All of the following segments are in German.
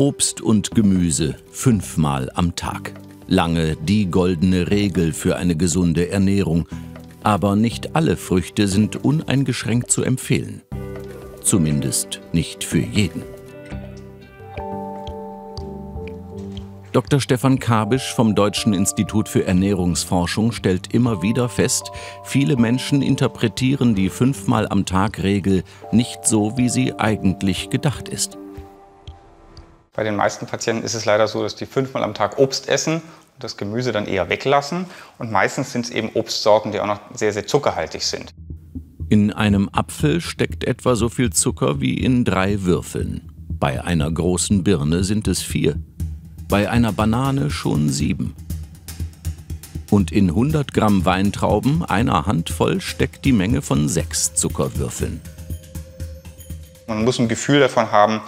Obst und Gemüse fünfmal am Tag. Lange die goldene Regel für eine gesunde Ernährung. Aber nicht alle Früchte sind uneingeschränkt zu empfehlen. Zumindest nicht für jeden. Dr. Stefan Kabisch vom Deutschen Institut für Ernährungsforschung stellt immer wieder fest, viele Menschen interpretieren die fünfmal am Tag Regel nicht so, wie sie eigentlich gedacht ist. Bei den meisten Patienten ist es leider so, dass die fünfmal am Tag Obst essen und das Gemüse dann eher weglassen. Und meistens sind es eben Obstsorten, die auch noch sehr, sehr zuckerhaltig sind. In einem Apfel steckt etwa so viel Zucker wie in drei Würfeln. Bei einer großen Birne sind es vier bei einer Banane schon sieben. Und in 100 Gramm Weintrauben, einer Handvoll, steckt die Menge von sechs Zuckerwürfeln. Man muss ein Gefühl davon haben,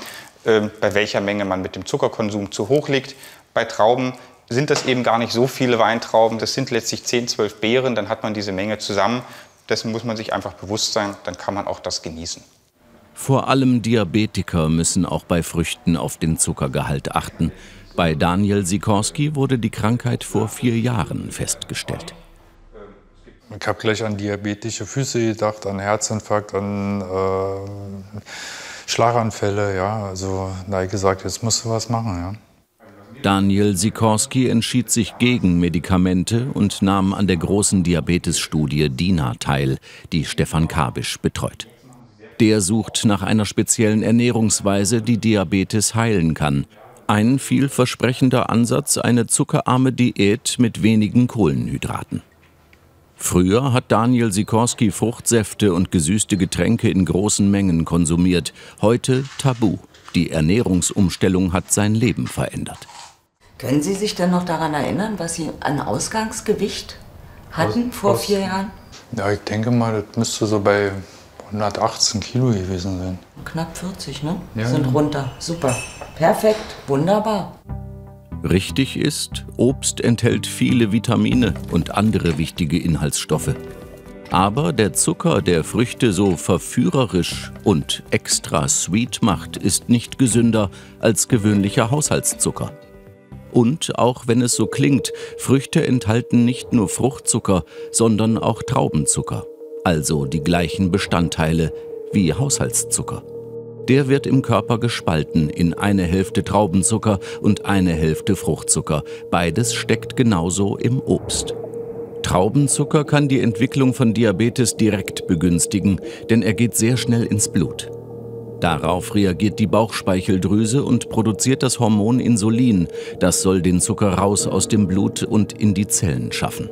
bei welcher Menge man mit dem Zuckerkonsum zu hoch liegt. Bei Trauben sind das eben gar nicht so viele Weintrauben, das sind letztlich 10, 12 Beeren, dann hat man diese Menge zusammen. Dessen muss man sich einfach bewusst sein, dann kann man auch das genießen. Vor allem Diabetiker müssen auch bei Früchten auf den Zuckergehalt achten. Bei Daniel Sikorski wurde die Krankheit vor vier Jahren festgestellt. Ich habe gleich an diabetische Füße gedacht, an Herzinfarkt, an äh, Schlaganfälle. Ja, also da habe ich gesagt, jetzt musst du was machen. Ja. Daniel Sikorski entschied sich gegen Medikamente und nahm an der großen Diabetesstudie DINA teil, die Stefan Kabisch betreut. Der sucht nach einer speziellen Ernährungsweise, die Diabetes heilen kann ein vielversprechender Ansatz eine zuckerarme Diät mit wenigen Kohlenhydraten. Früher hat Daniel Sikorski Fruchtsäfte und gesüßte Getränke in großen Mengen konsumiert. Heute tabu. Die Ernährungsumstellung hat sein Leben verändert. Können Sie sich denn noch daran erinnern, was Sie an Ausgangsgewicht hatten was, vor was? vier Jahren? Ja, ich denke mal, das müsste so bei 118 Kilo gewesen sein. Knapp 40, ne? Ja, Sind runter. Super. Perfekt. Wunderbar. Richtig ist, Obst enthält viele Vitamine und andere wichtige Inhaltsstoffe. Aber der Zucker, der Früchte so verführerisch und extra sweet macht, ist nicht gesünder als gewöhnlicher Haushaltszucker. Und auch wenn es so klingt, Früchte enthalten nicht nur Fruchtzucker, sondern auch Traubenzucker also die gleichen Bestandteile wie Haushaltszucker. Der wird im Körper gespalten in eine Hälfte Traubenzucker und eine Hälfte Fruchtzucker. Beides steckt genauso im Obst. Traubenzucker kann die Entwicklung von Diabetes direkt begünstigen, denn er geht sehr schnell ins Blut. Darauf reagiert die Bauchspeicheldrüse und produziert das Hormon Insulin. Das soll den Zucker raus aus dem Blut und in die Zellen schaffen.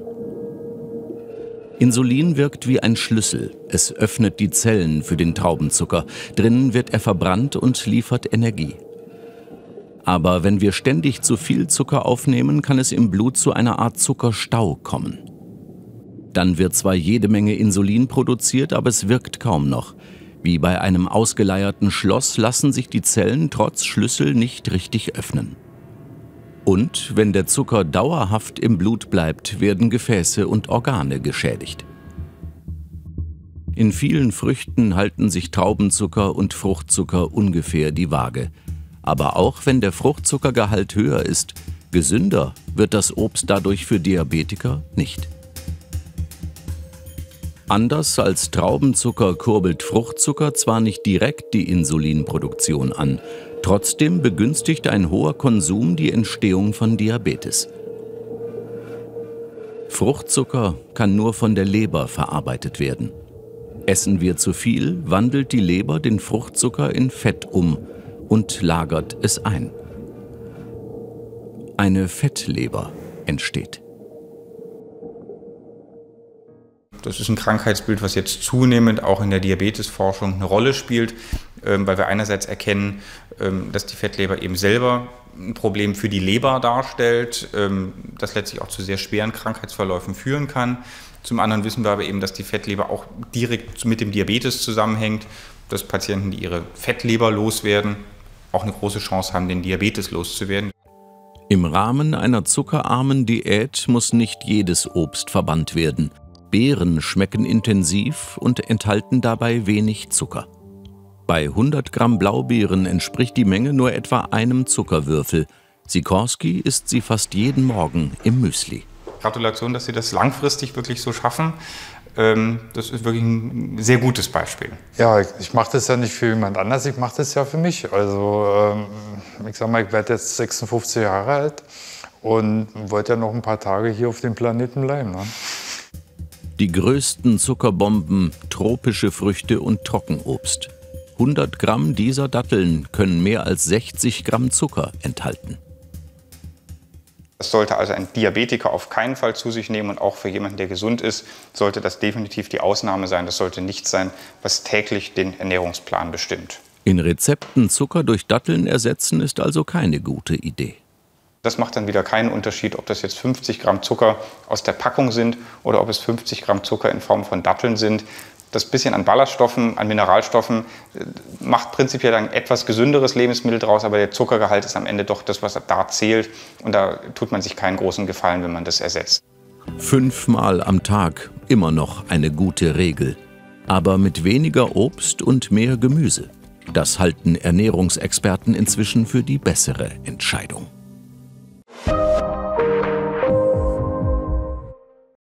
Insulin wirkt wie ein Schlüssel. Es öffnet die Zellen für den Traubenzucker. Drinnen wird er verbrannt und liefert Energie. Aber wenn wir ständig zu viel Zucker aufnehmen, kann es im Blut zu einer Art Zuckerstau kommen. Dann wird zwar jede Menge Insulin produziert, aber es wirkt kaum noch. Wie bei einem ausgeleierten Schloss lassen sich die Zellen trotz Schlüssel nicht richtig öffnen. Und wenn der Zucker dauerhaft im Blut bleibt, werden Gefäße und Organe geschädigt. In vielen Früchten halten sich Traubenzucker und Fruchtzucker ungefähr die Waage. Aber auch wenn der Fruchtzuckergehalt höher ist, gesünder wird das Obst dadurch für Diabetiker nicht. Anders als Traubenzucker kurbelt Fruchtzucker zwar nicht direkt die Insulinproduktion an, Trotzdem begünstigt ein hoher Konsum die Entstehung von Diabetes. Fruchtzucker kann nur von der Leber verarbeitet werden. Essen wir zu viel, wandelt die Leber den Fruchtzucker in Fett um und lagert es ein. Eine Fettleber entsteht. Das ist ein Krankheitsbild, was jetzt zunehmend auch in der Diabetesforschung eine Rolle spielt, ähm, weil wir einerseits erkennen, ähm, dass die Fettleber eben selber ein Problem für die Leber darstellt, ähm, das letztlich auch zu sehr schweren Krankheitsverläufen führen kann. Zum anderen wissen wir aber eben, dass die Fettleber auch direkt mit dem Diabetes zusammenhängt, dass Patienten, die ihre Fettleber loswerden, auch eine große Chance haben, den Diabetes loszuwerden. Im Rahmen einer zuckerarmen Diät muss nicht jedes Obst verbannt werden. Beeren schmecken intensiv und enthalten dabei wenig Zucker. Bei 100 Gramm Blaubeeren entspricht die Menge nur etwa einem Zuckerwürfel. Sikorski isst sie fast jeden Morgen im Müsli. Gratulation, dass Sie das langfristig wirklich so schaffen. Ähm, das ist wirklich ein sehr gutes Beispiel. Ja, ich mache das ja nicht für jemand anders, ich mache das ja für mich. Also ähm, ich sag mal, ich werde jetzt 56 Jahre alt und wollte ja noch ein paar Tage hier auf dem Planeten bleiben. Ne? Die größten Zuckerbomben, tropische Früchte und Trockenobst. 100 Gramm dieser Datteln können mehr als 60 Gramm Zucker enthalten. Das sollte also ein Diabetiker auf keinen Fall zu sich nehmen und auch für jemanden, der gesund ist, sollte das definitiv die Ausnahme sein. Das sollte nichts sein, was täglich den Ernährungsplan bestimmt. In Rezepten Zucker durch Datteln ersetzen ist also keine gute Idee. Das macht dann wieder keinen Unterschied, ob das jetzt 50 Gramm Zucker aus der Packung sind oder ob es 50 Gramm Zucker in Form von Datteln sind das bisschen an Ballaststoffen, an Mineralstoffen äh, macht prinzipiell ein etwas gesünderes Lebensmittel draus, aber der Zuckergehalt ist am Ende doch das, was da zählt. Und da tut man sich keinen großen Gefallen, wenn man das ersetzt. Fünfmal am Tag, immer noch eine gute Regel. Aber mit weniger Obst und mehr Gemüse. Das halten Ernährungsexperten inzwischen für die bessere Entscheidung.